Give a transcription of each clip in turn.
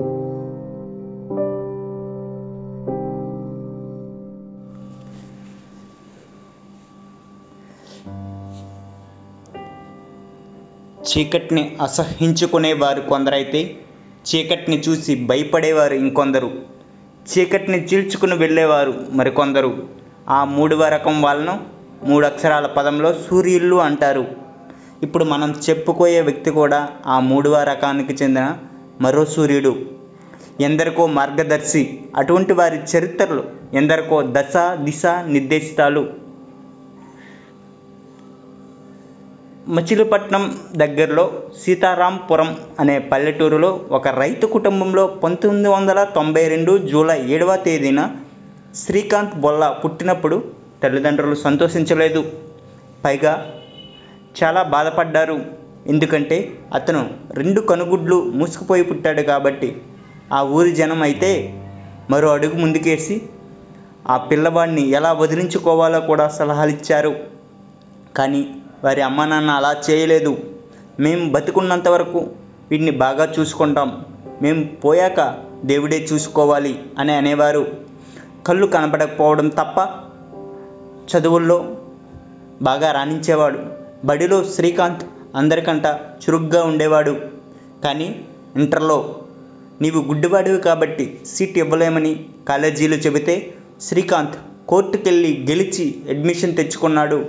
చీకటిని అసహ్యించుకునేవారు కొందరైతే చీకటిని చూసి భయపడేవారు ఇంకొందరు. చీకటిని చీల్చుకుని వెళ్ళేవారు మరికొందరు. ఆ మూడవ రకం వాళ్ళను మూడు అక్షరాల పదంలో సూర్యుళ్ళు అంటారు. ఇప్పుడు మనం చెప్పుకోయే వ్యక్తి కూడా ఆ మూడవ రకానికి చెందిన మరో సూర్యుడు. ఎందరికో మార్గదర్శి అటువంటి వారి చరిత్రలు ఎందరికో దశ దిశ నిర్దేశితాలు. మచిలీపట్నం దగ్గరలో సీతారాంపురం అనే పల్లెటూరులో ఒక రైతు కుటుంబంలో పంతొమ్మిది వందల తొంభై రెండు జూలై ఏడవ తేదీన శ్రీకాంత్ బొల్ల పుట్టినప్పుడు తల్లిదండ్రులు సంతోషించలేదు. పైగా చాలా బాధపడ్డారు. ఎందుకంటే అతను రెండు కనుగుడ్లు మూసుకుపోయి పుట్టాడు కాబట్టి ఆ ఊరి జనం అయితే మరో అడుగు ముందుకేసి ఆ పిల్లవాడిని ఎలా వదిలించుకోవాలో కూడా సలహాలు ఇచ్చారు. కానీ వారి అమ్మ నాన్న అలా చేయలేదు. మేము బతికున్నంత వరకు వీడిని బాగా చూసుకుంటాం. మేము పోయాక దేవుడే చూసుకోవాలి అని అనేవారు. కళ్ళు కనపడకపోవడం తప్ప చదువుల్లో బాగా రాణించేవాడు. బడిలో శ్రీకాంత్ అందరికంట చురుగ్గా ఉండేవాడు. కానీ ఇంటర్లో నీవు గుడ్డివాడివి కాబట్టి సీట్ ఇవ్వలేమని కాలేజీలు చెబితే శ్రీకాంత్ కోర్టుకెళ్ళి గెలిచి అడ్మిషన్ తెచ్చుకున్నాడు.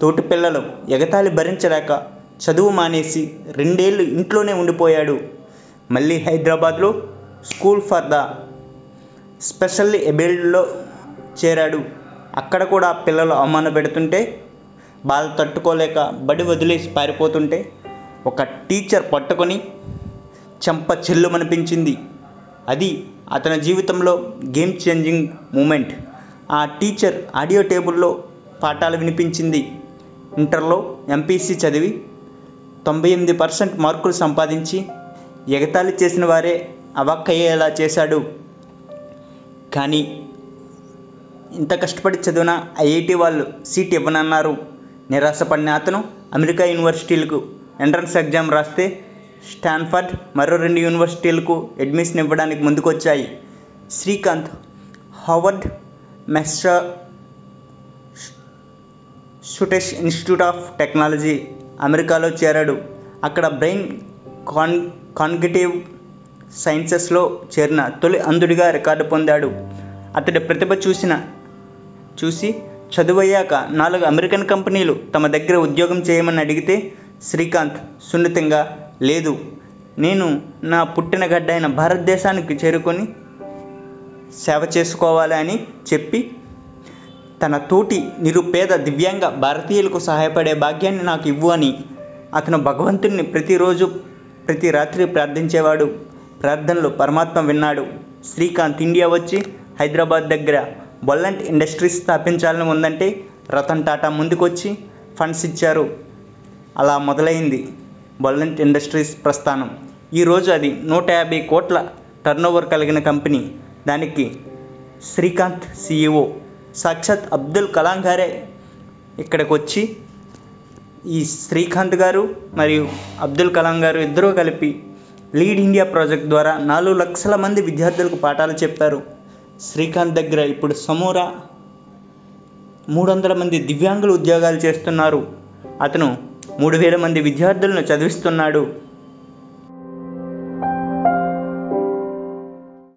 తోటి పిల్లలు ఎగతాళి భరించలేక చదువు మానేసి రెండేళ్ళు ఇంట్లోనే ఉండిపోయాడు. మళ్ళీ హైదరాబాద్లో స్కూల్ ఫర్ ద స్పెషల్లీ ఎబిల్డ్లో చేరాడు. అక్కడ కూడా పిల్లలు అవమాన పెడుతుంటే బాధ తట్టుకోలేక బడి వదిలేసి పారిపోతుంటే ఒక టీచర్ పట్టుకొని చెంప చెల్లుమనిపించింది. అది అతని జీవితంలో గేమ్ చేంజింగ్ మూమెంట్. ఆ టీచర్ ఆడియో టేబుల్లో పాఠాలు వినిపించింది. ఇంటర్లో ఎంపీసీ చదివి తొంభై ఎనిమిది పర్సెంట్ మార్కులు సంపాదించి ఎగతాళి చేసిన వారే అవాక్కయ్యేలా చేశాడు. కానీ ఇంత కష్టపడి చదివిన ఐఐటి వాళ్ళు సీట్ ఇవ్వనన్నారు. నిరాశపడిన అతను అమెరికా యూనివర్సిటీలకు ఎంట్రన్స్ ఎగ్జామ్ రాస్తే స్టాన్ఫర్డ్ మరో రెండు యూనివర్సిటీలకు అడ్మిషన్ ఇవ్వడానికి ముందుకొచ్చాయి. Srikanth Harvard Massachusetts institute of technology అమెరికాలో చేరాడు. అక్కడ బ్రెయిన్ కాన్ కాన్గిటివ్ సైన్సెస్లో చేరిన తొలి అంధుడిగా రికార్డు పొందాడు. అతడి ప్రతిభ చూసిన చూసి చదువయ్యాక నాలుగు అమెరికన్ కంపెనీలు తమ దగ్గర ఉద్యోగం చేయమని అడిగితే శ్రీకాంత్ సున్నితంగా లేదు. నేను నా పుట్టిన గడ్డ అయిన భారతదేశానికి చేరుకొని సేవ చేసుకోవాలి అని చెప్పి తన తోటి నిరుపేద దివ్యాంగ భారతీయులకు సహాయపడే భాగ్యాన్ని నాకు ఇవ్వు అని అతను భగవంతుణ్ణి ప్రతిరోజు ప్రతి రాత్రి ప్రార్థించేవాడు. ప్రార్థనలు పరమాత్మ విన్నాడు. శ్రీకాంత్ ఇండియా వచ్చి హైదరాబాద్ దగ్గర బొల్లంట్ ఇండస్ట్రీస్ స్థాపించాలని ఉందంటే రతన్ టాటా ముందుకొచ్చి ఫండ్స్ ఇచ్చారు. అలా మొదలైంది బొల్లంట్ ఇండస్ట్రీస్ ప్రస్థానం. ఈరోజు అది నూట యాభై కోట్ల టర్నోవర్ కలిగిన కంపెనీ. దానికి శ్రీకాంత్ సిఇఓ సాక్షాత్ అబ్దుల్ కలాం గారే ఇక్కడికి వచ్చి ఈ శ్రీకాంత్ గారు మరియు అబ్దుల్ కలాం గారు ఇద్దరూ కలిపి లీడ్ ఇండియా ప్రాజెక్ట్ ద్వారా నాలుగు లక్షల మంది విద్యార్థులకు పాఠాలు చెప్పారు శ్రీకాంత్ దగ్గర ఇప్పుడు సమూరా మూడు వందల మంది దివ్యాంగులు ఉద్యోగాలు చేస్తున్నారు. అతను మూడు వేల మంది విద్యార్థులను చదివిస్తున్నాడు.